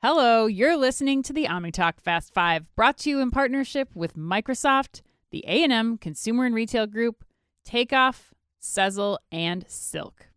Hello, you're listening to the OmniTalk Fast 5, brought to you in partnership with Microsoft, the A&M Consumer and Retail Group, Takeoff, Sezzle, and Silk.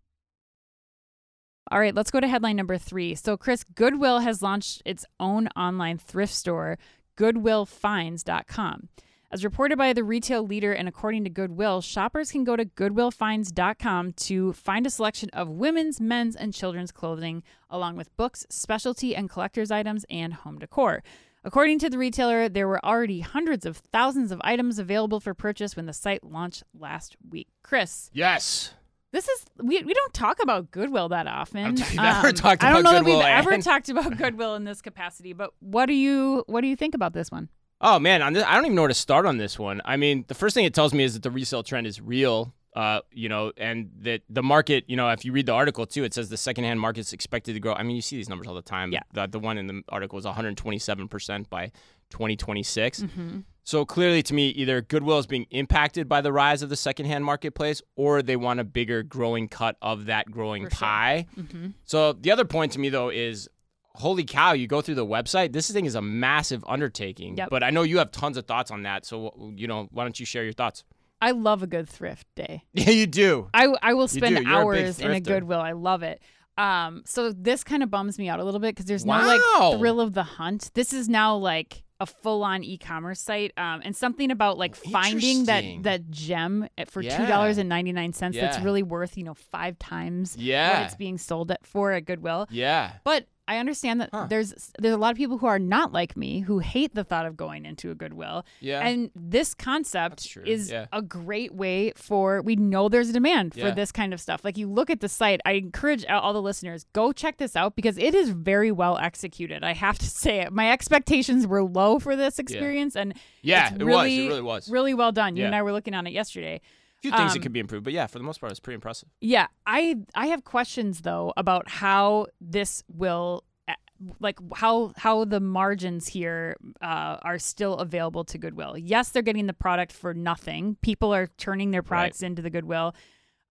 All right, let's go to headline number three. So, Chris, Goodwill has launched its own online thrift store, GoodwillFinds.com. As reported by the retail leader and according to Goodwill, shoppers can go to goodwillfinds.com to find a selection of women's, men's, and children's clothing, along with books, specialty and collector's items, and home decor. According to the retailer, there were already hundreds of thousands of items available for purchase when the site launched last week. Chris, Yes. this is we, we don't talk about Goodwill that often. Um, I've never talked I don't know Goodwill, that we've ever talked about Goodwill in this capacity, but what do you what do you think about this one? Oh man, on this, I don't even know where to start on this one. I mean, the first thing it tells me is that the resale trend is real. Uh, you know, and that the market, you know, if you read the article too, it says the secondhand market's expected to grow. I mean, you see these numbers all the time. Yeah. The, the one in the article is 127% by 2026. Mm-hmm. So clearly, to me, either Goodwill is being impacted by the rise of the secondhand marketplace, or they want a bigger growing cut of that growing For sure. pie. Mm-hmm. So the other point to me though is holy cow, you go through the website, this thing is a massive undertaking. Yep. But I know you have tons of thoughts on that. So you know, why don't you share your thoughts? I love a good thrift day. Yeah, you do. I I will spend. You're a hours in a. Goodwill. I love it. Um, so this kind of bums me out a little bit because there's no like thrill of the hunt. This is now like a full on e commerce site. Um, and something about like finding that that gem for Yeah. two dollars and ninety nine cents that's really worth you know five times yeah. what Yeah. it's being sold at for at Goodwill. Yeah. But I understand that Huh. there's there's a lot of people who are not like me who hate the thought of going into a Goodwill. Yeah. And this concept is yeah. a great way for we know there's a demand for Yeah. this kind of stuff. Like you look at the site, I encourage all the listeners go check this out because it is very well executed. I have to say it. My expectations were low for this experience and yeah, it really, was. It really was. really well done. You and I were looking on it yesterday. A few things um, that could be improved, but yeah, for the most part, it's pretty impressive. Yeah, I I have questions though about how this will uh, like how how the margins here uh, are still available to Goodwill. Yes, they're getting the product for nothing. People are turning their products into the Goodwill,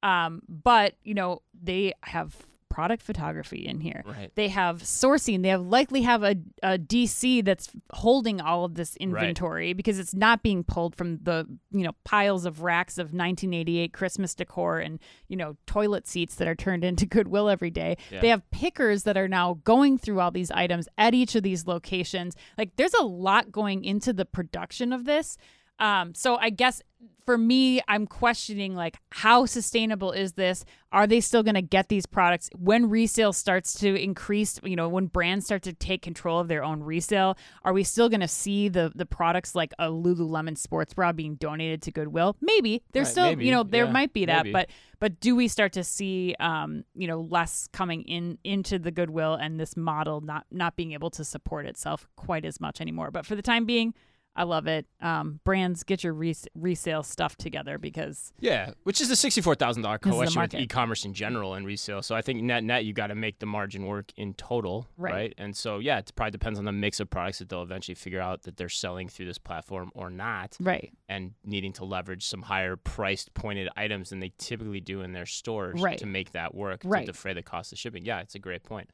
um, but you know they have product photography in here. Right. They have sourcing. They have likely have a, a DC that's holding all of this inventory because it's not being pulled from the you know piles of racks of 1988 Christmas decor and you know toilet seats that are turned into Goodwill every day. Yeah. They have pickers that are now going through all these items at each of these locations. Like there's a lot going into the production of this. Um, so I guess for me, I'm questioning like how sustainable is this? Are they still going to get these products when resale starts to increase? You know, when brands start to take control of their own resale, are we still going to see the the products like a Lululemon sports bra being donated to Goodwill? Maybe there's Right, still maybe, you know there yeah, might be that, maybe. but but do we start to see um you know less coming in into the Goodwill and this model not not being able to support itself quite as much anymore? But for the time being. I love it. Um, brands, get your res- resale stuff together because Yeah, which is the sixty-four thousand dollar question with e-commerce in general and resale. So I think net net you got to make the margin work in total, Right. And so yeah, it probably depends on the mix of products that they'll eventually figure out that they're selling through this platform or not, right, and needing to leverage some higher priced pointed items than they typically do in their stores Right. to make that work Right. to defray the cost of shipping. Yeah, it's a great point.